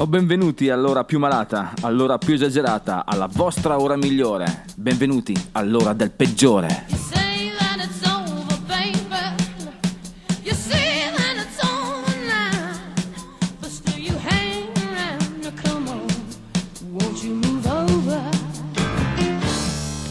O benvenuti all'ora più malata, all'ora più esagerata, alla vostra ora migliore. Benvenuti all'ora del peggiore.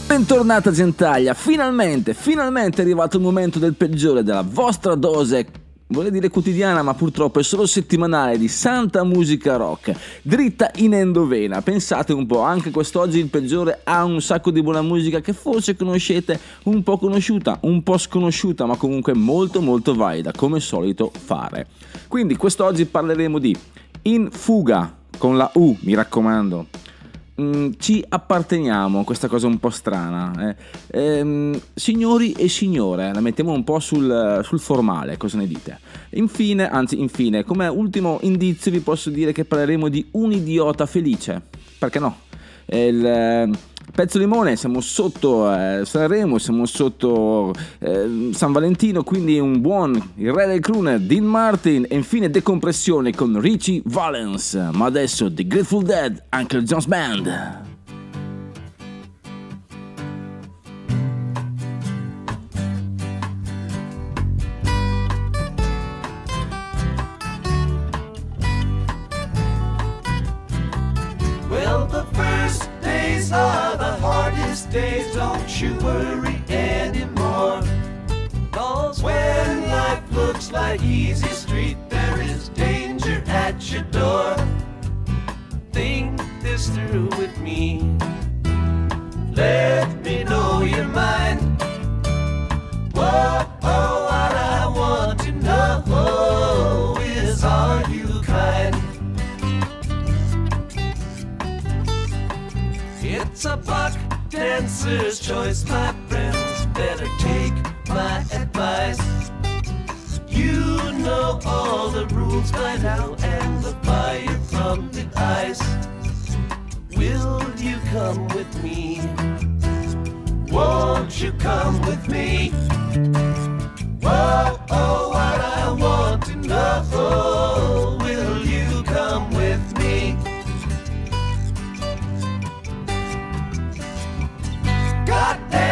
Bentornata Gentaglia, finalmente, finalmente è arrivato il momento del peggiore della vostra dose Vorrei dire quotidiana, ma purtroppo è solo settimanale di santa musica rock, dritta in endovena. Pensate un po', anche quest'oggi il peggiore ha un sacco di buona musica che forse conoscete, un po' conosciuta, un po' sconosciuta, ma comunque molto molto valida, come solito fare. Quindi quest'oggi parleremo di In Fuga, con la U, mi raccomando mm, ci apparteniamo, questa cosa un po' strana. eh. Ehm, signori e signore, la mettiamo un po' sul, sul formale, cosa ne dite? Infine, anzi infine, come ultimo indizio vi posso dire che parleremo di un idiota felice. Perché no? Il pezzo limone, siamo sotto eh, Sanremo, siamo sotto eh, San Valentino, quindi un buon il re del crooner Dean Martin e infine decompressione con Richie Valens. Ma adesso The Grateful Dead, Uncle John's Band. Days, don't you worry anymore. Cause when life looks like easy street, there is danger at your door. Think this through with me. Let dancer's choice, my friends. Better take my advice. You know all the rules by now, and the fire from the ice. Will you come with me? Won't you come with me? Whoa, oh, what I want to know.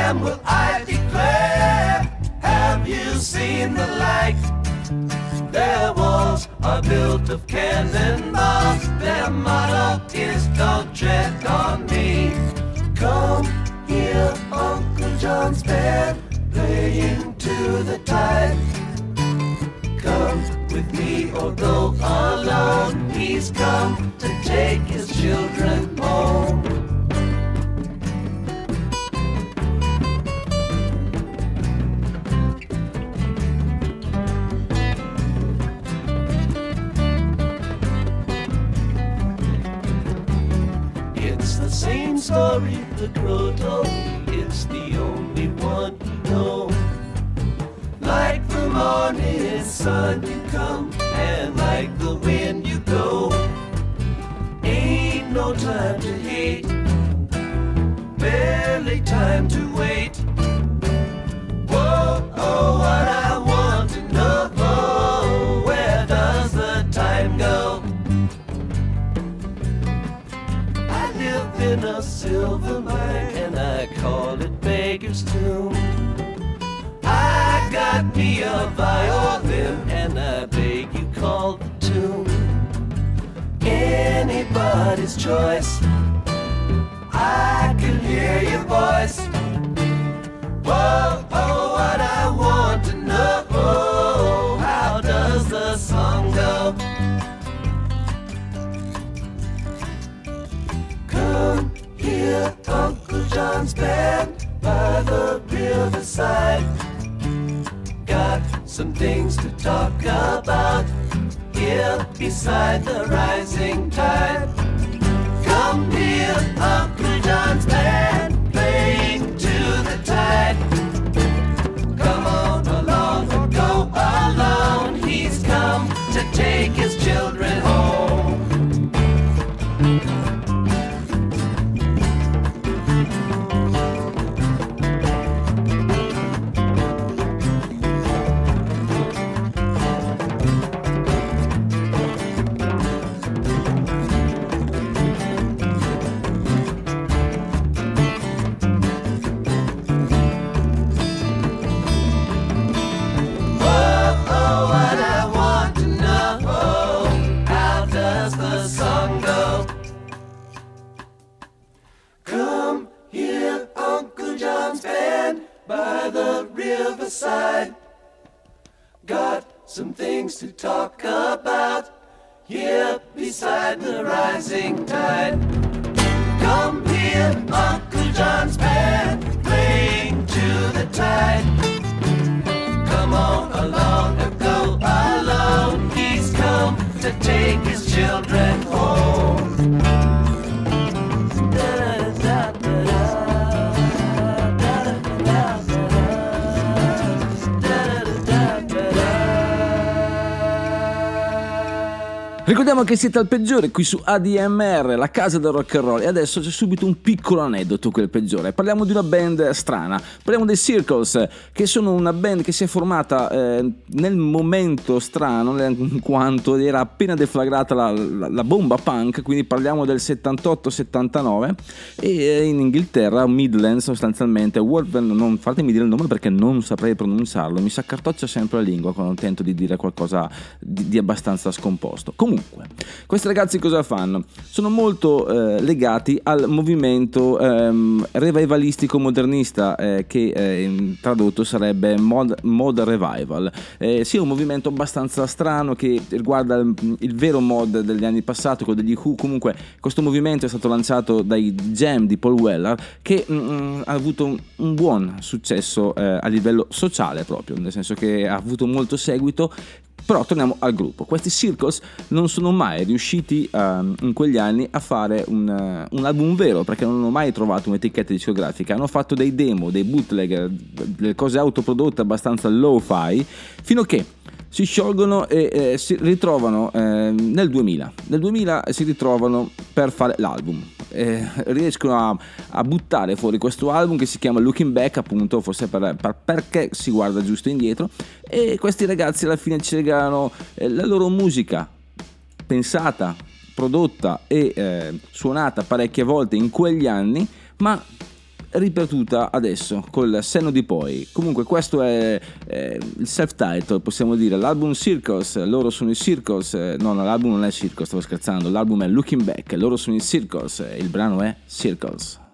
Goddamn, will I declare? Have you seen the light? Their walls are built of cannonballs. Their motto is don't tread on me. Come here, Uncle John's band, playing to the tide. Come with me or go alone. He's come to take his children home. The same story the crow told. It's the only one you know. Like the morning sun you come, and like the wind you go. Ain't no time to hate, Baker's Tomb. I got me a violin and I beg you call the tune. Anybody's choice. I can hear your voice. Whoa, oh, what I want to know. How does the song go? Come here, Uncle John's band riverside. Got some things to talk about here beside the rising tide. Come here, Uncle John's band riverside. Got some things to talk about here beside the rising tide. Come here, Uncle John's band playing to the tide. Come on along and go alone. He's come to take his children home. Ricordiamo che siete al peggiore qui su ADMR, la casa del rock and roll, e adesso c'è subito un piccolo aneddoto qui al peggiore. Parliamo di una band strana, parliamo dei Circles, che sono una band che si è formata eh, nel momento strano, in quanto era appena deflagrata la, la- la bomba punk, quindi parliamo del 78-79, e eh, in Inghilterra, Midlands sostanzialmente, Wolverine, non fatemi dire il nome perché non saprei pronunciarlo, mi si accartoccia sempre la lingua quando tento di dire qualcosa di, di abbastanza scomposto. Comunque, questi ragazzi cosa fanno? Sono molto eh, legati al movimento ehm, revivalistico modernista eh, che eh, tradotto sarebbe mod, mod revival. Eh, sia un movimento abbastanza strano che riguarda il, il vero mod degli anni passati, quello degli Who. Comunque questo movimento è stato lanciato dai Jam di Paul Weller che mm, ha avuto un, un buon successo eh, a livello sociale proprio, nel senso che ha avuto molto seguito però torniamo al gruppo. Questi Circles non sono mai riusciti ehm, in quegli anni a fare un, eh, un album vero perché non hanno mai trovato un'etichetta discografica. Hanno fatto dei demo, dei bootleg, delle cose autoprodotte abbastanza low-fi fino a che si sciolgono e eh, si ritrovano eh, nel 2000. Nel 2000 si ritrovano per fare l'album. Eh, riescono a, a buttare fuori questo album che si chiama Looking Back, appunto, forse per, per- perché si guarda giusto indietro. E questi ragazzi alla fine ci regalano eh, la loro musica pensata, prodotta e eh, suonata parecchie volte in quegli anni, ma ripetuta adesso col senno di poi. Comunque questo è eh, il self-title, possiamo dire, l'album Circles, loro sono i Circles, no, no, l'album non è Circles, stavo scherzando, l'album è Looking Back, loro sono i Circles, il brano è Circles.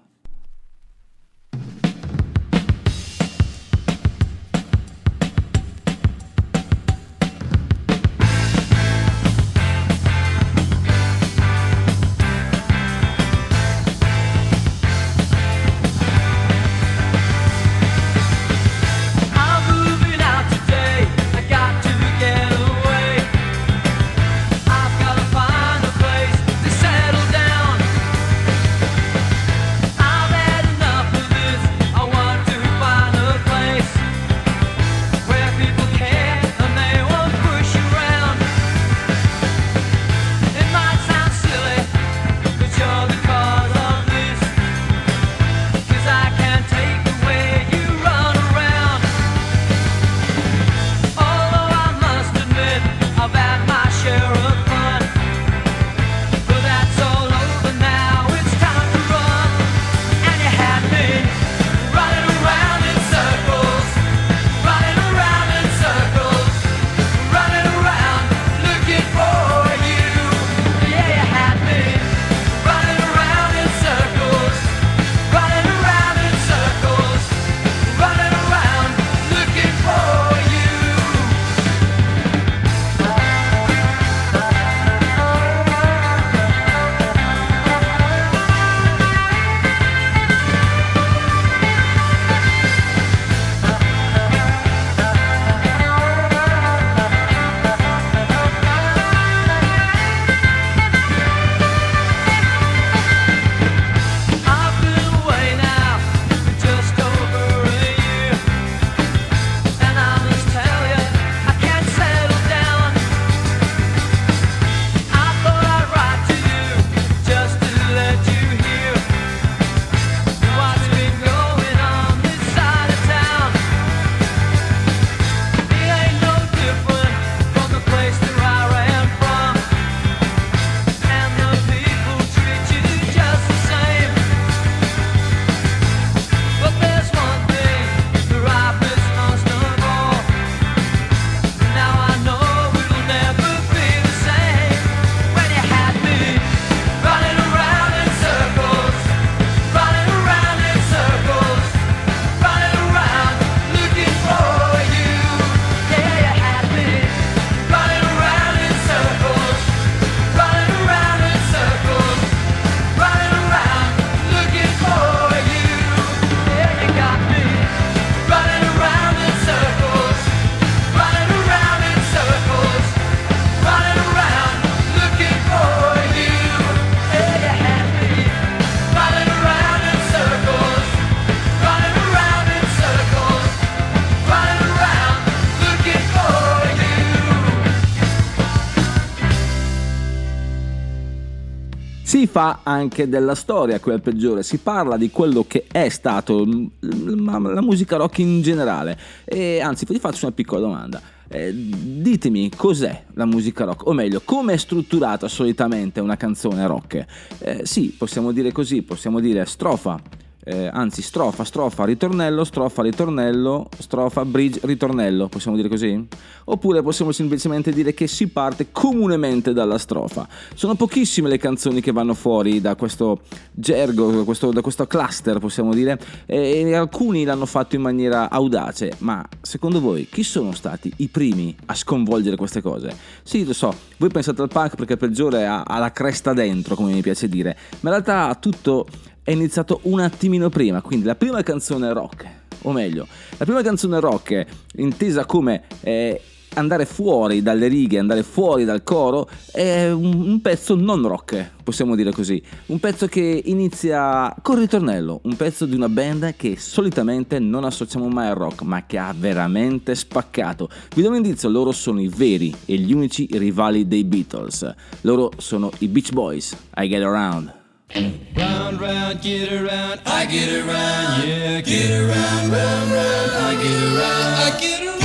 Fa anche della storia quel peggiore, si parla di quello che è stato mm, la, la musica rock in generale e anzi vi faccio una piccola domanda. Eh, ditemi cos'è la musica rock, o meglio, come è strutturata solitamente una canzone rock? Eh, sì, possiamo dire così, possiamo dire strofa, eh, anzi strofa, strofa, ritornello, strofa, ritornello, strofa, bridge, ritornello, possiamo dire così? Oppure possiamo semplicemente dire che si parte comunemente dalla strofa. Sono pochissime le canzoni che vanno fuori da questo gergo, da questo, da questo cluster, possiamo dire, e, alcuni l'hanno fatto in maniera audace, ma secondo voi chi sono stati i primi a sconvolgere queste cose? Sì, lo so, voi pensate al punk perché il peggiore ha, ha la cresta dentro, come mi piace dire, ma in realtà tutto è iniziato un attimino prima, quindi la prima canzone rock, o meglio, la prima canzone rock intesa come eh, andare fuori dalle righe, andare fuori dal coro, è un, pezzo non rock, possiamo dire così, un pezzo che inizia col ritornello, un pezzo di una band che solitamente non associamo mai al rock, ma che ha veramente spaccato. Vi do un indizio, loro sono i veri e gli unici rivali dei Beatles. Loro sono i Beach Boys, I Get Around. Round, round, get around, I get around, yeah, get around, round, round, I get around, I get around.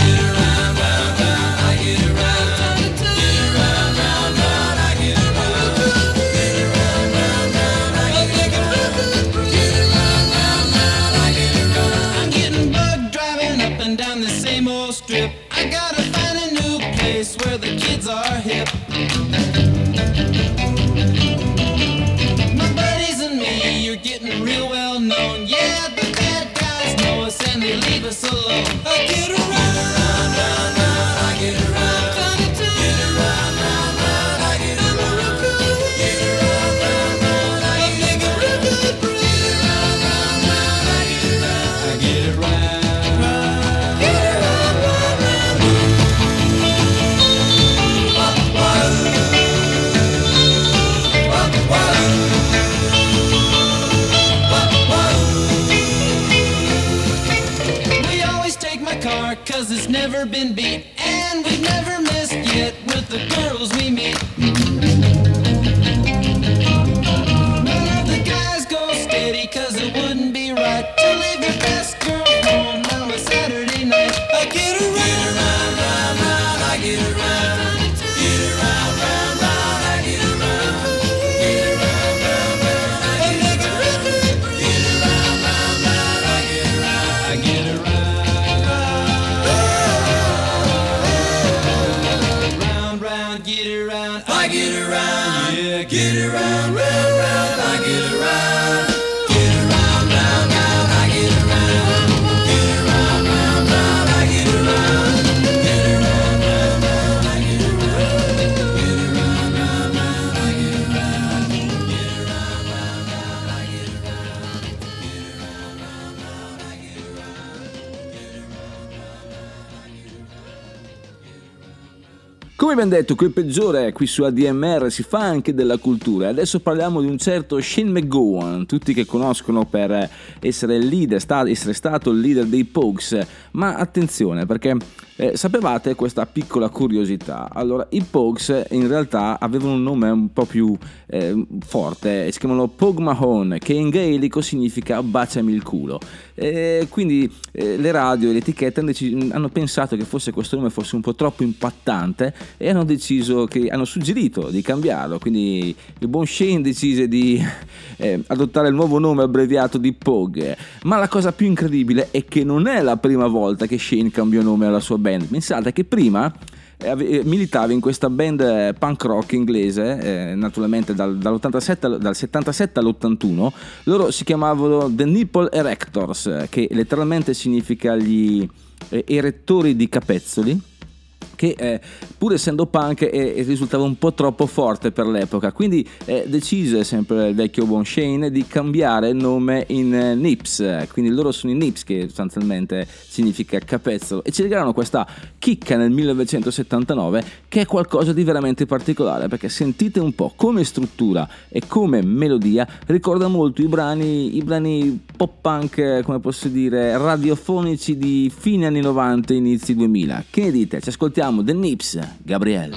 Come abbiamo detto, quel peggiore qui su ADMR si fa anche della cultura. Adesso parliamo di un certo Shane McGowan, tutti che conoscono per essere leader, sta- essere stato il leader dei Pogues. Ma attenzione, perché eh, sapevate questa piccola curiosità? Allora, i Pogues in realtà avevano un nome un po' più eh, forte, si chiamano Pog Mahone, che in gaelico significa baciami il culo. E quindi eh, le radio e le etichette hanno, deci- hanno pensato che forse questo nome fosse un po' troppo impattante e hanno deciso che hanno suggerito di cambiarlo. Quindi il buon Shane decise di eh, adottare il nuovo nome abbreviato di Pog. Ma la cosa più incredibile è che non è la prima volta che Shane cambiò nome alla sua band. Pensate che prima eh, eh, militava in questa band eh, punk rock inglese, eh, naturalmente dal, dall'87 al- dal 77 all'81. Loro si chiamavano The Nipple Erectors, che letteralmente significa gli erettori di capezzoli che eh, pur essendo punk eh, risultava un po' troppo forte per l'epoca, quindi eh, decise sempre il vecchio buon Shane di cambiare nome in eh, Nips, quindi loro sono i Nips che sostanzialmente significa capezzolo e ci regalarono questa chicca nel 1979 che è qualcosa di veramente particolare perché sentite un po' come struttura e come melodia ricorda molto i brani, i brani pop punk, eh, come posso dire, radiofonici di fine anni 90 inizi 2000. Che ne dite? Ci ascoltiamo The Nips, Gabriele.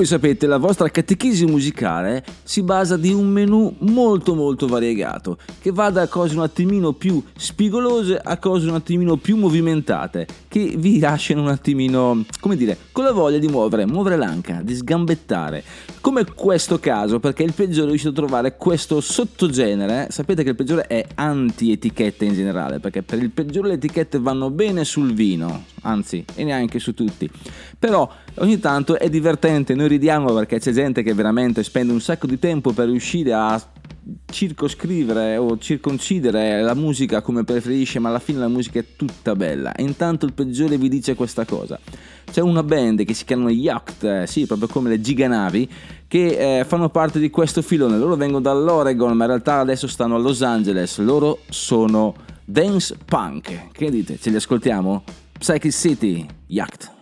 Voi sapete, la vostra catechesi musicale si basa di un menù molto molto variegato, che va da cose un attimino più spigolose a cose un attimino più movimentate, che vi lasciano un attimino, come dire, con la voglia di muovere, muovere l'anca, di sgambettare. Come questo caso, perché il peggiore è riuscito a trovare questo sottogenere. Sapete che il peggiore è anti-etichette in generale, perché per il peggiore le etichette vanno bene sul vino, anzi, e neanche su tutti. Però ogni tanto è divertente, noi ridiamo perché c'è gente che veramente spende un sacco di tempo per riuscire a circoscrivere o circoncidere la musica come preferisce, ma alla fine la musica è tutta bella. E intanto il peggiore vi dice questa cosa. C'è una band che si chiamano Yacht, eh, sì, proprio come le giganavi, che eh, fanno parte di questo filone. Loro vengono dall'Oregon, ma in realtà adesso stanno a Los Angeles. Loro sono dance punk. Che dite? Ce li ascoltiamo? Psychic City, Yacht.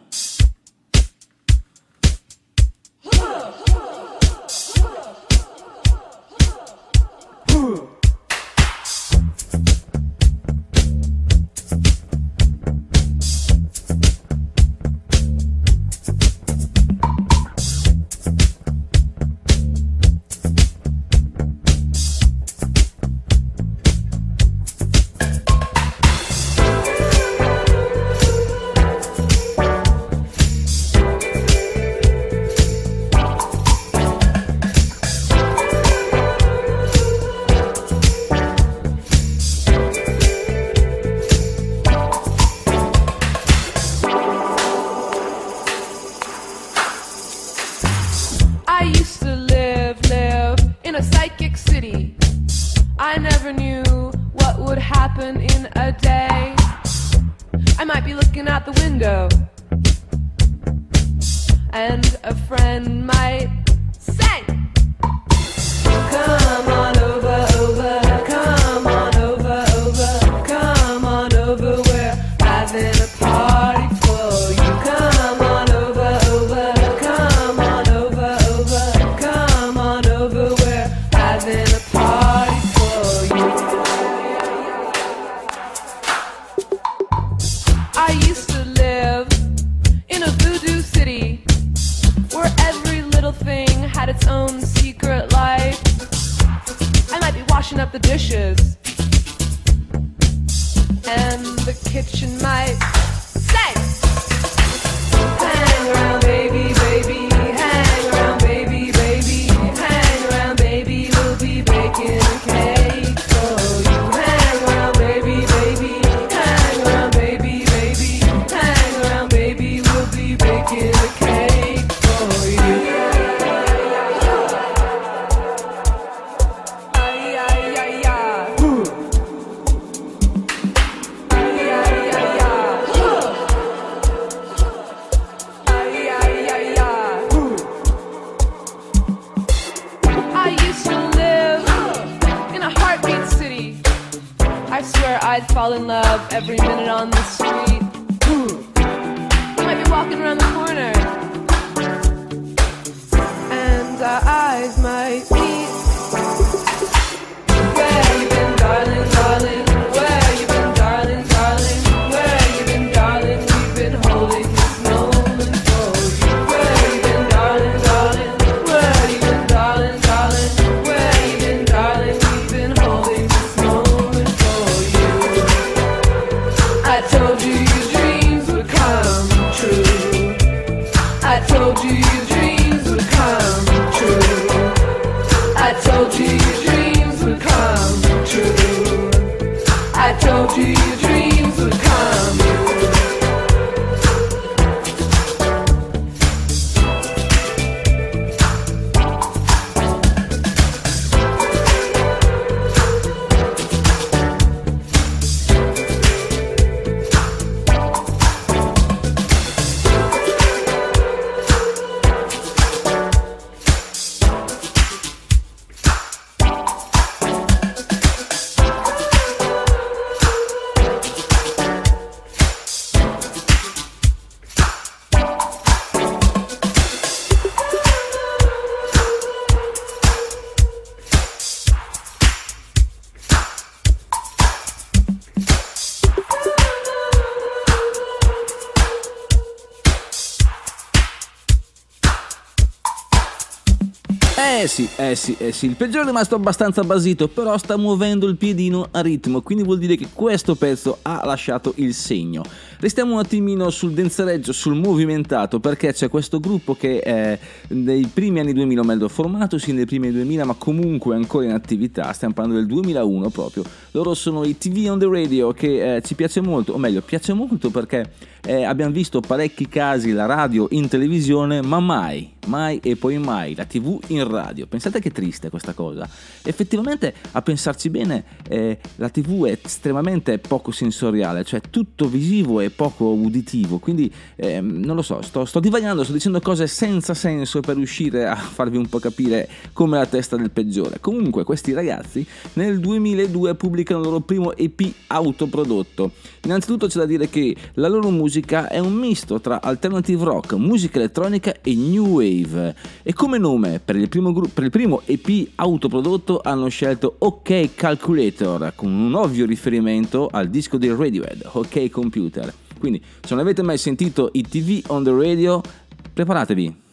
dia de Eh sì, eh sì, il peggiore è rimasto abbastanza basito, però sta muovendo il piedino a ritmo, quindi vuol dire che questo pezzo ha lasciato il segno. Restiamo un attimino sul denzereggio, sul movimentato, perché c'è questo gruppo che è nei primi anni 2000, o meglio formato sì nei primi anni 2000, ma comunque ancora in attività, stiamo parlando del 2001 proprio. Loro sono i TV on the Radio, che eh, ci piace molto, o meglio, piace molto perché eh, abbiamo visto parecchi casi la radio in televisione, ma mai, mai e poi mai la TV in radio. Pensate che triste questa cosa. Effettivamente, a pensarci bene, eh, la TV è estremamente poco sensoriale, cioè tutto visivo e poco uditivo. Quindi, ehm, non lo so, sto, sto divagando, sto dicendo cose senza senso per riuscire a farvi un po' capire come la testa del peggiore. Comunque, questi ragazzi nel 2002 pubblicano il loro primo EP autoprodotto. Innanzitutto c'è da dire che la loro musica è un misto tra alternative rock, musica elettronica e new wave. E come nome per il primo, gru- per il primo EP autoprodotto hanno scelto OK Calculator, con un ovvio riferimento al disco dei Radiohead, OK Computer. Quindi, se non avete mai sentito i TV on the radio, preparatevi.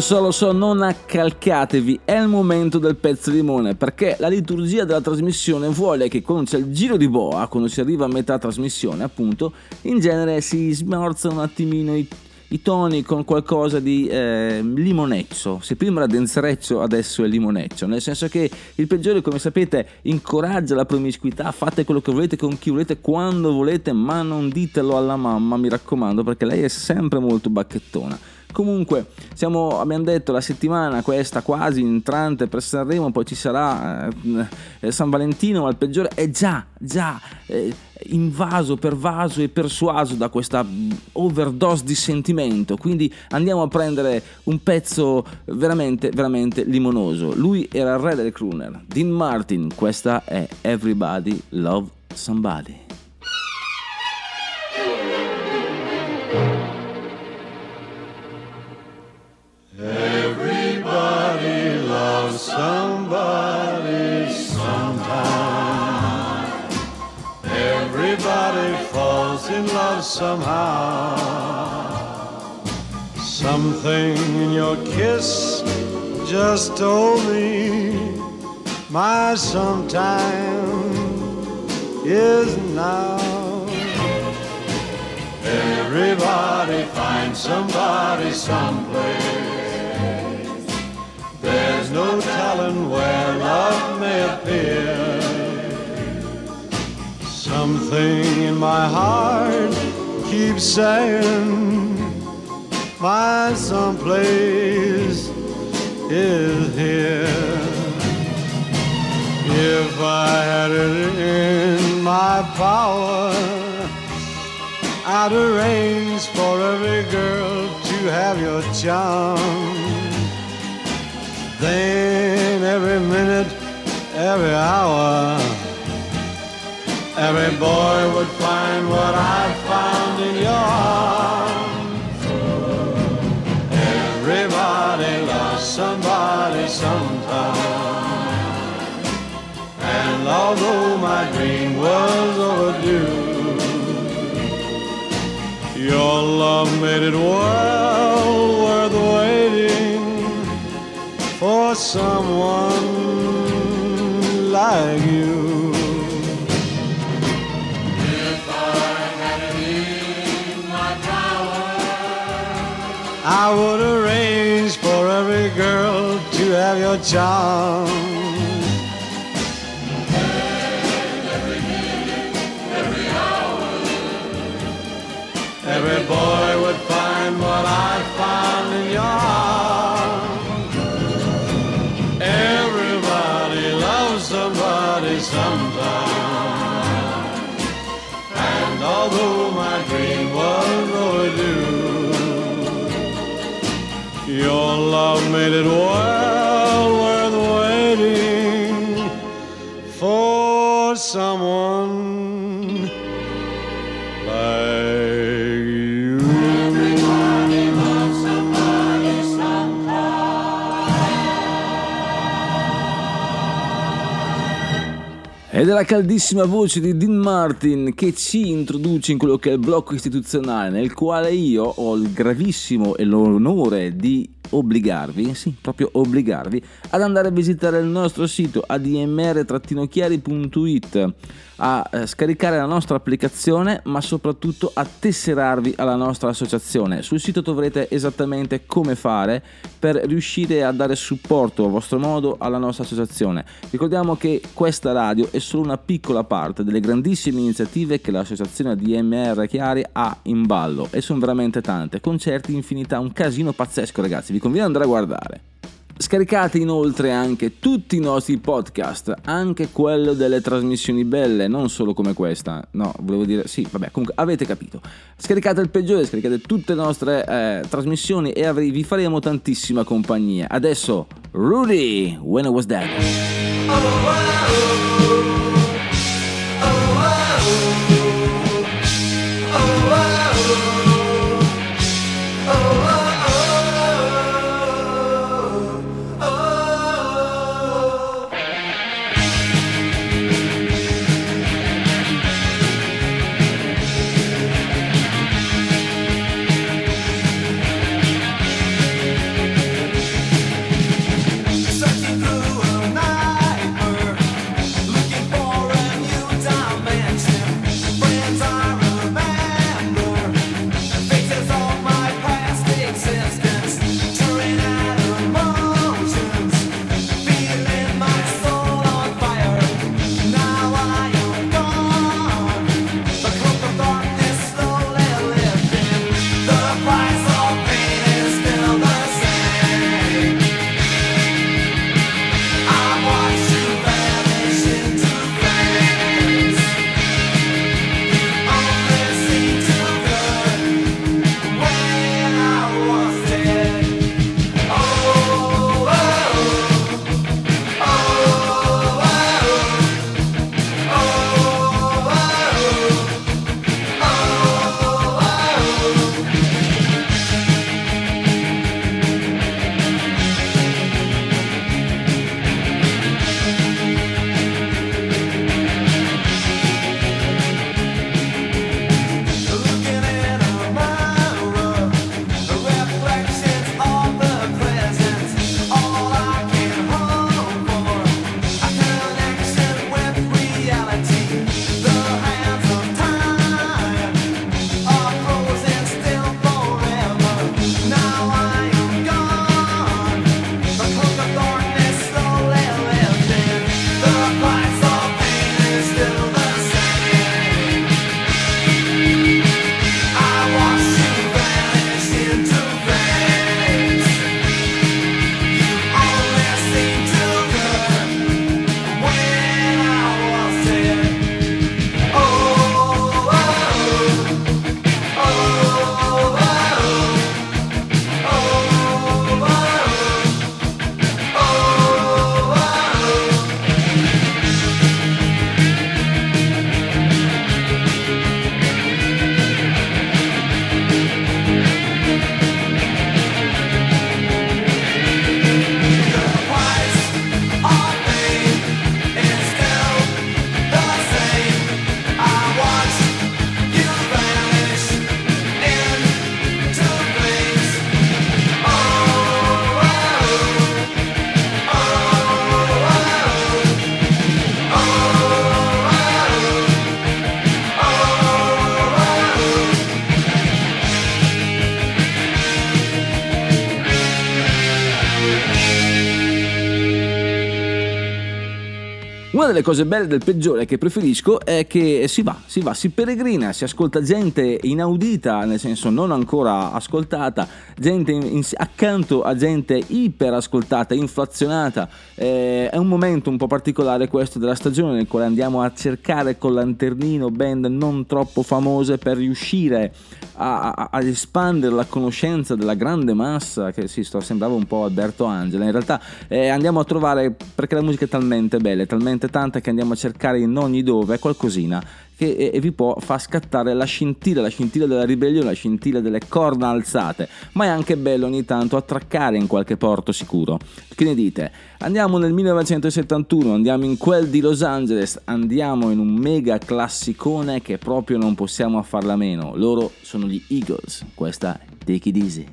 Lo so, lo so, non accalcatevi, è il momento del pezzo limone, perché la liturgia della trasmissione vuole che quando c'è il giro di boa, quando si arriva a metà trasmissione, appunto, in genere si smorzano un attimino i, i toni con qualcosa di eh, limoneccio. Se prima era denzereccio, adesso è limoneccio, nel senso che il peggiore, come sapete, incoraggia la promiscuità, fate quello che volete con chi volete, quando volete, ma non ditelo alla mamma, mi raccomando, perché lei è sempre molto bacchettona. Comunque, siamo, abbiamo detto la settimana questa quasi entrante per Sanremo, poi ci sarà eh, eh, San Valentino, ma il peggiore è già, già eh, invaso, pervaso e persuaso da questa mm, overdose di sentimento. Quindi andiamo a prendere un pezzo veramente, veramente limonoso. Lui era il re del crooner, Dean Martin, questa è Everybody Love Somebody. Somebody sometime. Everybody falls in love somehow. Something in your kiss just told me my sometime is now. Everybody finds somebody someplace. There's no telling where love may appear. Something in my heart keeps saying my someplace is here. If I had it in my power, I'd arrange for every girl to have your charm. Then every minute, every hour, every boy would find what I found in your arms. Everybody loves somebody sometime. And although my dream was overdue, your love made it well someone like you. If I had it in my power, I would arrange for every girl to have your charm. Although my dream was overdue, your love made it well è la caldissima voce di Dean Martin che ci introduce in quello che è il blocco istituzionale nel quale io ho il gravissimo e l'onore di obbligarvi, sì, proprio obbligarvi, ad andare a visitare il nostro sito admr-chiari.it, a eh, scaricare la nostra applicazione, ma soprattutto a tesserarvi alla nostra associazione. Sul sito troverete esattamente come fare per riuscire a dare supporto a vostro modo alla nostra associazione. Ricordiamo che questa radio è solo una piccola parte delle grandissime iniziative che l'associazione DMR Chiari ha in ballo e sono veramente tante, concerti, infinità, un casino pazzesco ragazzi, vi conviene andare a guardare. Scaricate inoltre anche tutti i nostri podcast, anche quello delle trasmissioni belle, non solo come questa. No, volevo dire, sì, vabbè, comunque avete capito. Scaricate il peggiore, scaricate tutte le nostre eh, trasmissioni e avrei- vi faremo tantissima compagnia. Adesso, Rudy, when I was dead. Searching through delle cose belle del peggiore che preferisco è che si va, si va, si peregrina, si ascolta gente inaudita, nel senso non ancora ascoltata, gente in- accanto a gente iperascoltata, inflazionata. Eh, è un momento un po' particolare questo della stagione nel quale andiamo a cercare col lanternino band non troppo famose per riuscire a, a- ad espandere la conoscenza della grande massa, che sì, sto, sembrava un po' Alberto Angela, in realtà eh, andiamo a trovare, perché la musica è talmente bella, è talmente tanta che andiamo a cercare in ogni dove qualcosina che eh, vi può far scattare la scintilla, la scintilla della ribellione, la scintilla delle corna alzate, ma è anche bello ogni tanto attraccare in qualche porto sicuro. Che ne dite? Andiamo nel 1971, andiamo in quel di Los Angeles, andiamo in un mega classicone che proprio non possiamo farla meno. Loro sono gli Eagles, questa è Take It Easy.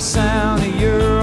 The sound of your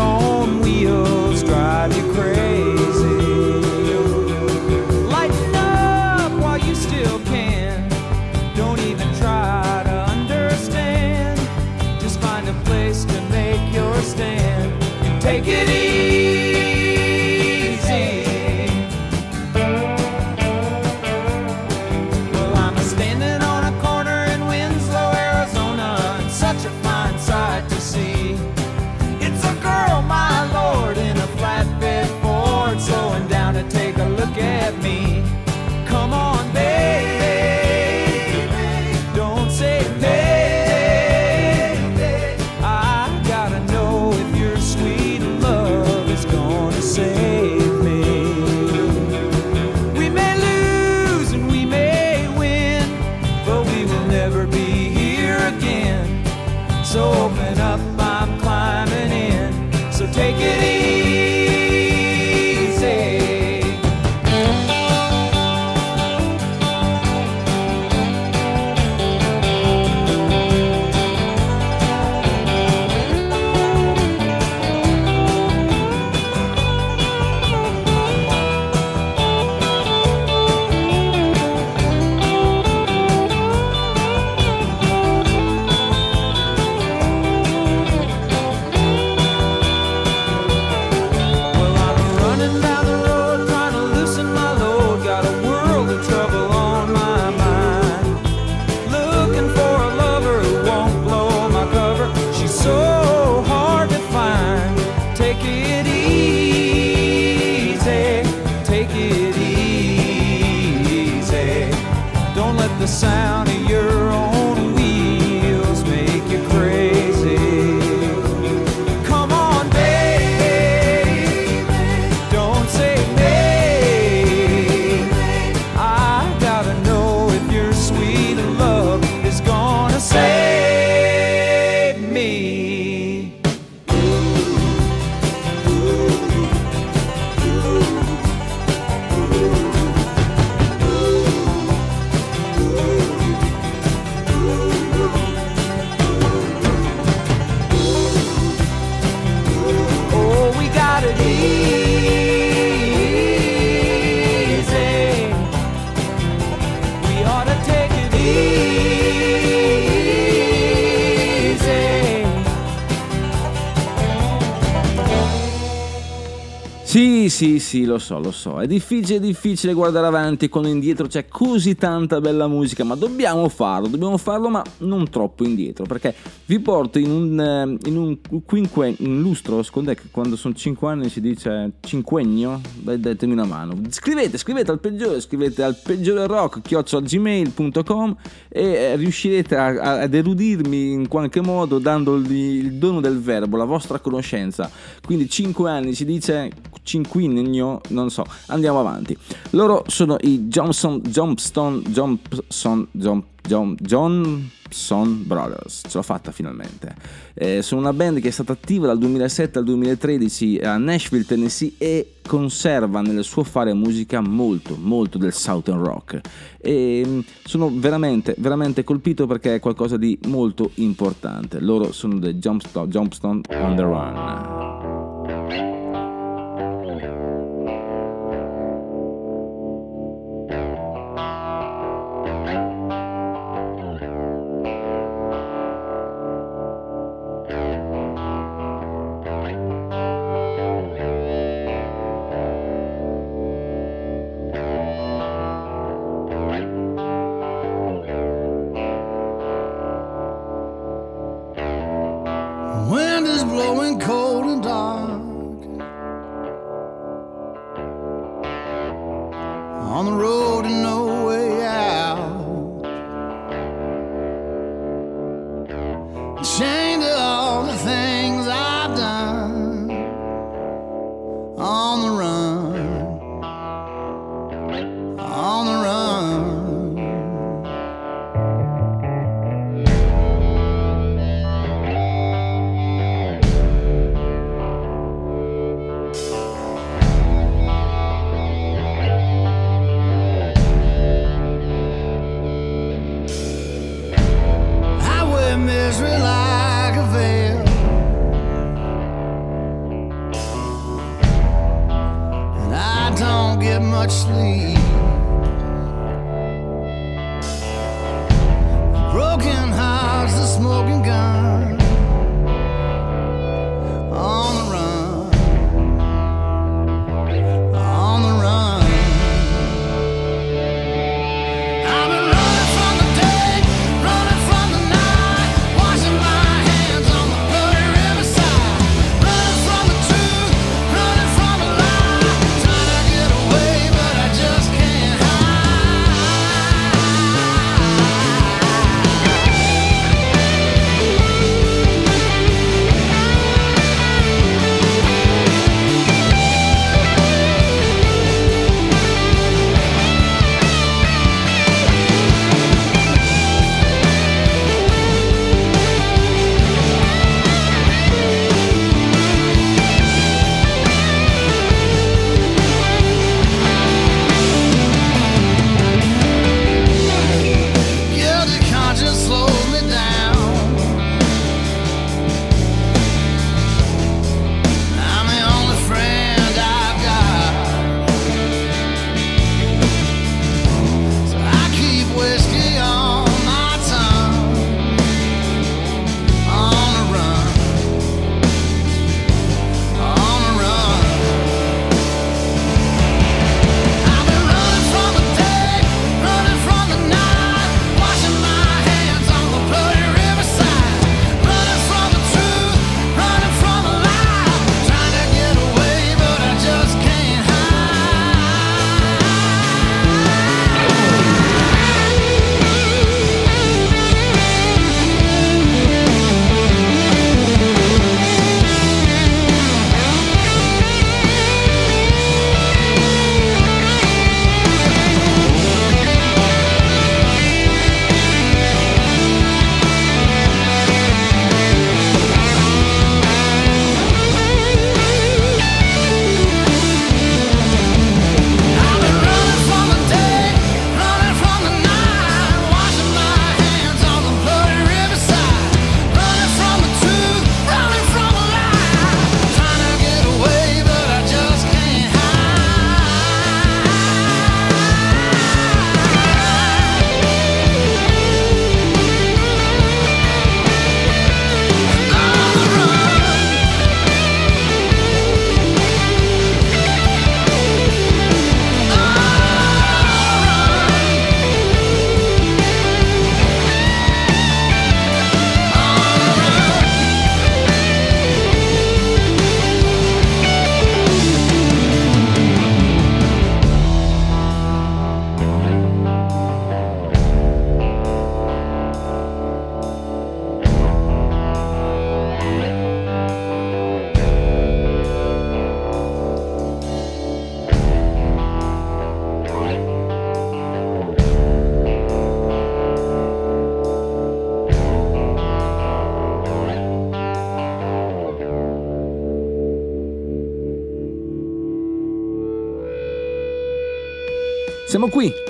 the sound Sì, sì, sì, lo so, lo so. È difficile, difficile guardare avanti quando indietro c'è così tanta bella musica, ma dobbiamo farlo, dobbiamo farlo, ma non troppo indietro, perché vi porto in un, eh, in un quinque, un lustro, secondo me quando sono 5 anni si dice cinquennio, dai, datemi una mano. Scrivete, scrivete al peggiore, scrivete al peggiore rock, gmail.com e eh, riuscirete a- ad erudirmi in qualche modo dandogli il dono del verbo, la vostra conoscenza. Quindi 5 anni si dice cinquennio, non so. Andiamo avanti. Loro sono i Johnson Johnstone Johnson John John John Son Brothers, ce l'ho fatta finalmente. Eh, sono una band che è stata attiva dal 2007 al 2013 a Nashville, Tennessee e conserva nel suo fare musica molto, molto del Southern Rock. E mm, sono veramente, veramente colpito perché è qualcosa di molto importante. Loro sono The Jumpstone, Jumpstone on the Run.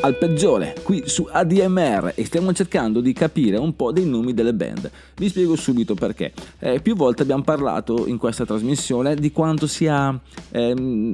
Al peggiore, qui su ADMR e stiamo cercando di capire un po' dei nomi delle band. Vi spiego subito perché. Eh, più volte abbiamo parlato in questa trasmissione di quanto sia ehm,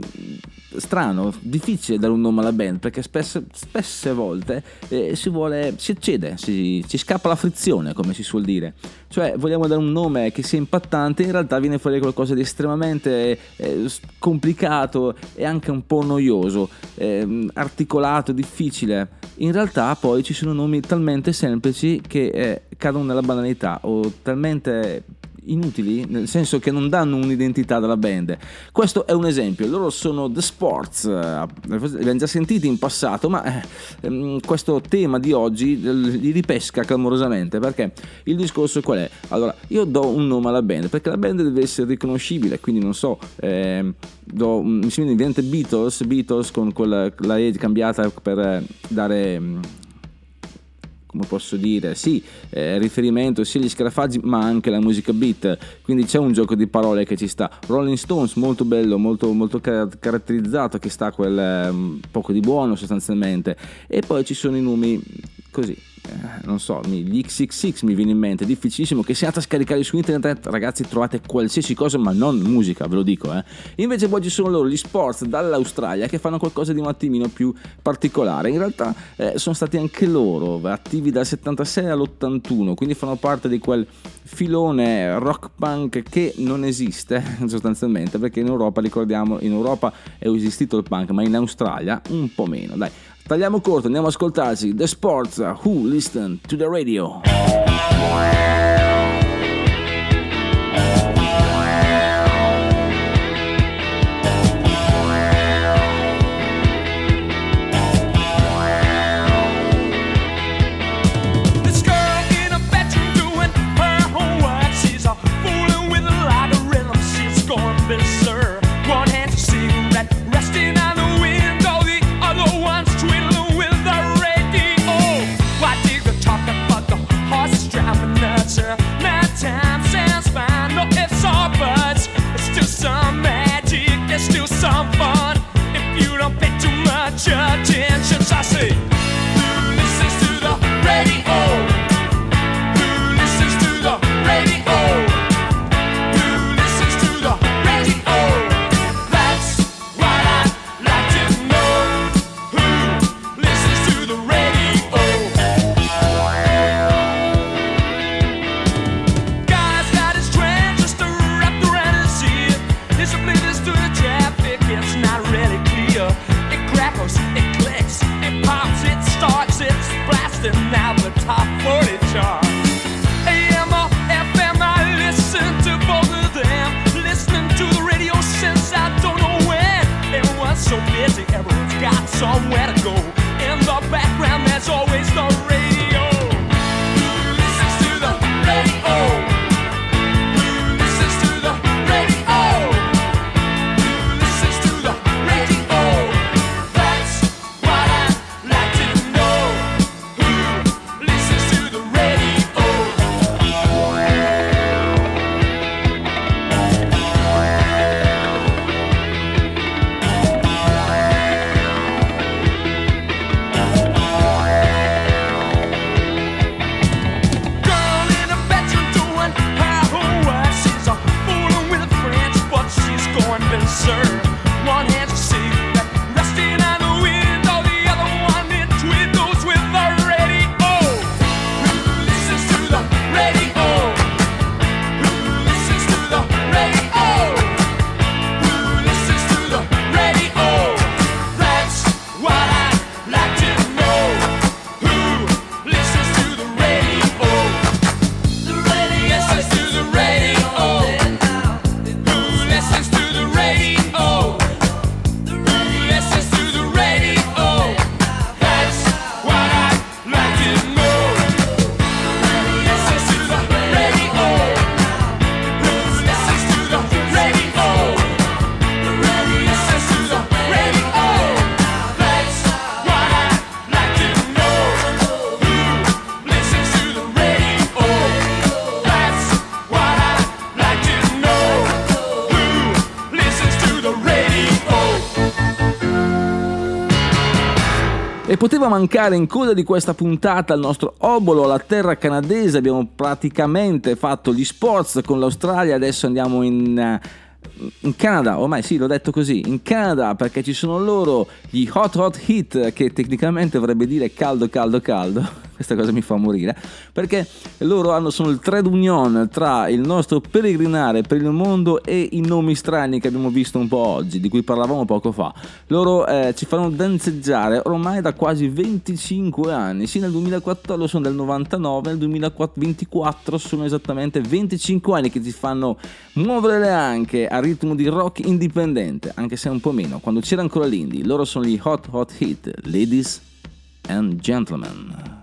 strano, difficile dare un nome alla band perché spesse, spesse volte eh, si vuole, si eccede, si, ci scappa la frizione come si suol dire. Cioè vogliamo dare un nome che sia impattante, in realtà viene fuori qualcosa di estremamente eh, complicato e anche un po' noioso, ehm, articolato, difficile. In realtà poi ci sono nomi talmente semplici che eh, cadono nella banalità o talmente inutili, nel senso che non danno un'identità della band. Questo è un esempio, loro sono The Sports, eh, li abbiamo già sentiti in passato, ma eh, ehm, questo tema di oggi eh, li ripesca clamorosamente, perché il discorso qual è? Allora, io do un nome alla band, perché la band deve essere riconoscibile, quindi non so, ehm, do, mi viene in mente Beatles, Beatles con quella, la E cambiata per eh, dare... come posso dire, sì, eh, riferimento sia agli scarafaggi ma anche alla musica beat, quindi c'è un gioco di parole che ci sta. Rolling Stones molto bello, molto, molto car- caratterizzato, che sta quel ehm, poco di buono sostanzialmente, e poi ci sono i nomi così. Eh, Non so, gli XXX mi viene in mente, difficilissimo che siate a scaricare su internet, ragazzi trovate qualsiasi cosa ma non musica, ve lo dico. Eh. Invece poi ci sono loro gli sports dall'Australia che fanno qualcosa di un attimino più particolare. In realtà eh, sono stati anche loro attivi dal 76 all'81, quindi fanno parte di quel filone rock punk che non esiste sostanzialmente perché in Europa, ricordiamo, in Europa è esistito il punk ma in Australia un po' meno. Dai, tagliamo corto, andiamo ad ascoltarci The Sports, Who Listen to the Radio. your attention, I see. Poteva mancare in coda di questa puntata il nostro obolo alla terra canadese, abbiamo praticamente fatto gli sports con l'Australia, adesso andiamo in, eh, in Canada, ormai sì l'ho detto così, in Canada perché ci sono loro gli Hot Hot Hit che tecnicamente vorrebbe dire caldo caldo caldo, questa cosa mi fa morire, perché loro hanno, sono il trade union tra il nostro peregrinare per il mondo e i nomi strani che abbiamo visto un po' oggi, di cui parlavamo poco fa. Loro eh, ci fanno danzeggiare ormai da quasi 25 anni, sì nel 2014 sono del 99, nel 2024 sono esattamente 25 anni che ti fanno muovere le anche a ritmo di rock indipendente, anche se un po' meno, quando c'era ancora l'indie. Loro sono gli Hot Hot Hit, Ladies and Gentlemen.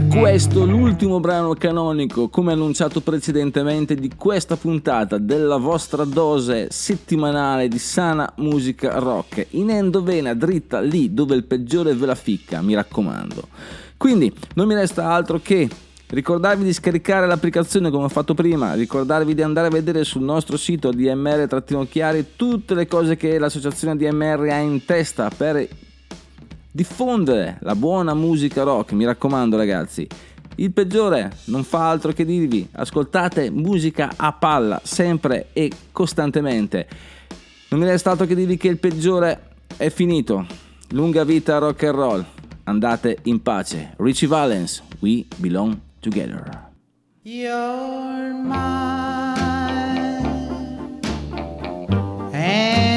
Era questo l'ultimo brano canonico, come annunciato precedentemente, di questa puntata della vostra dose settimanale di sana musica rock. In endovena, dritta lì dove il peggiore ve la ficca, mi raccomando. Quindi non mi resta altro che ricordarvi di scaricare l'applicazione come ho fatto prima, ricordarvi di andare a vedere sul nostro sito DMR-Chiari tutte le cose che l'associazione DMR ha in testa per diffondere la buona musica rock, mi raccomando ragazzi. Il peggiore non fa altro che dirvi, ascoltate musica a palla, sempre e costantemente. Non mi resta altro che dirvi che il peggiore è finito. Lunga vita rock and roll. Andate in pace. Richie Valens, we belong together. You're mine. And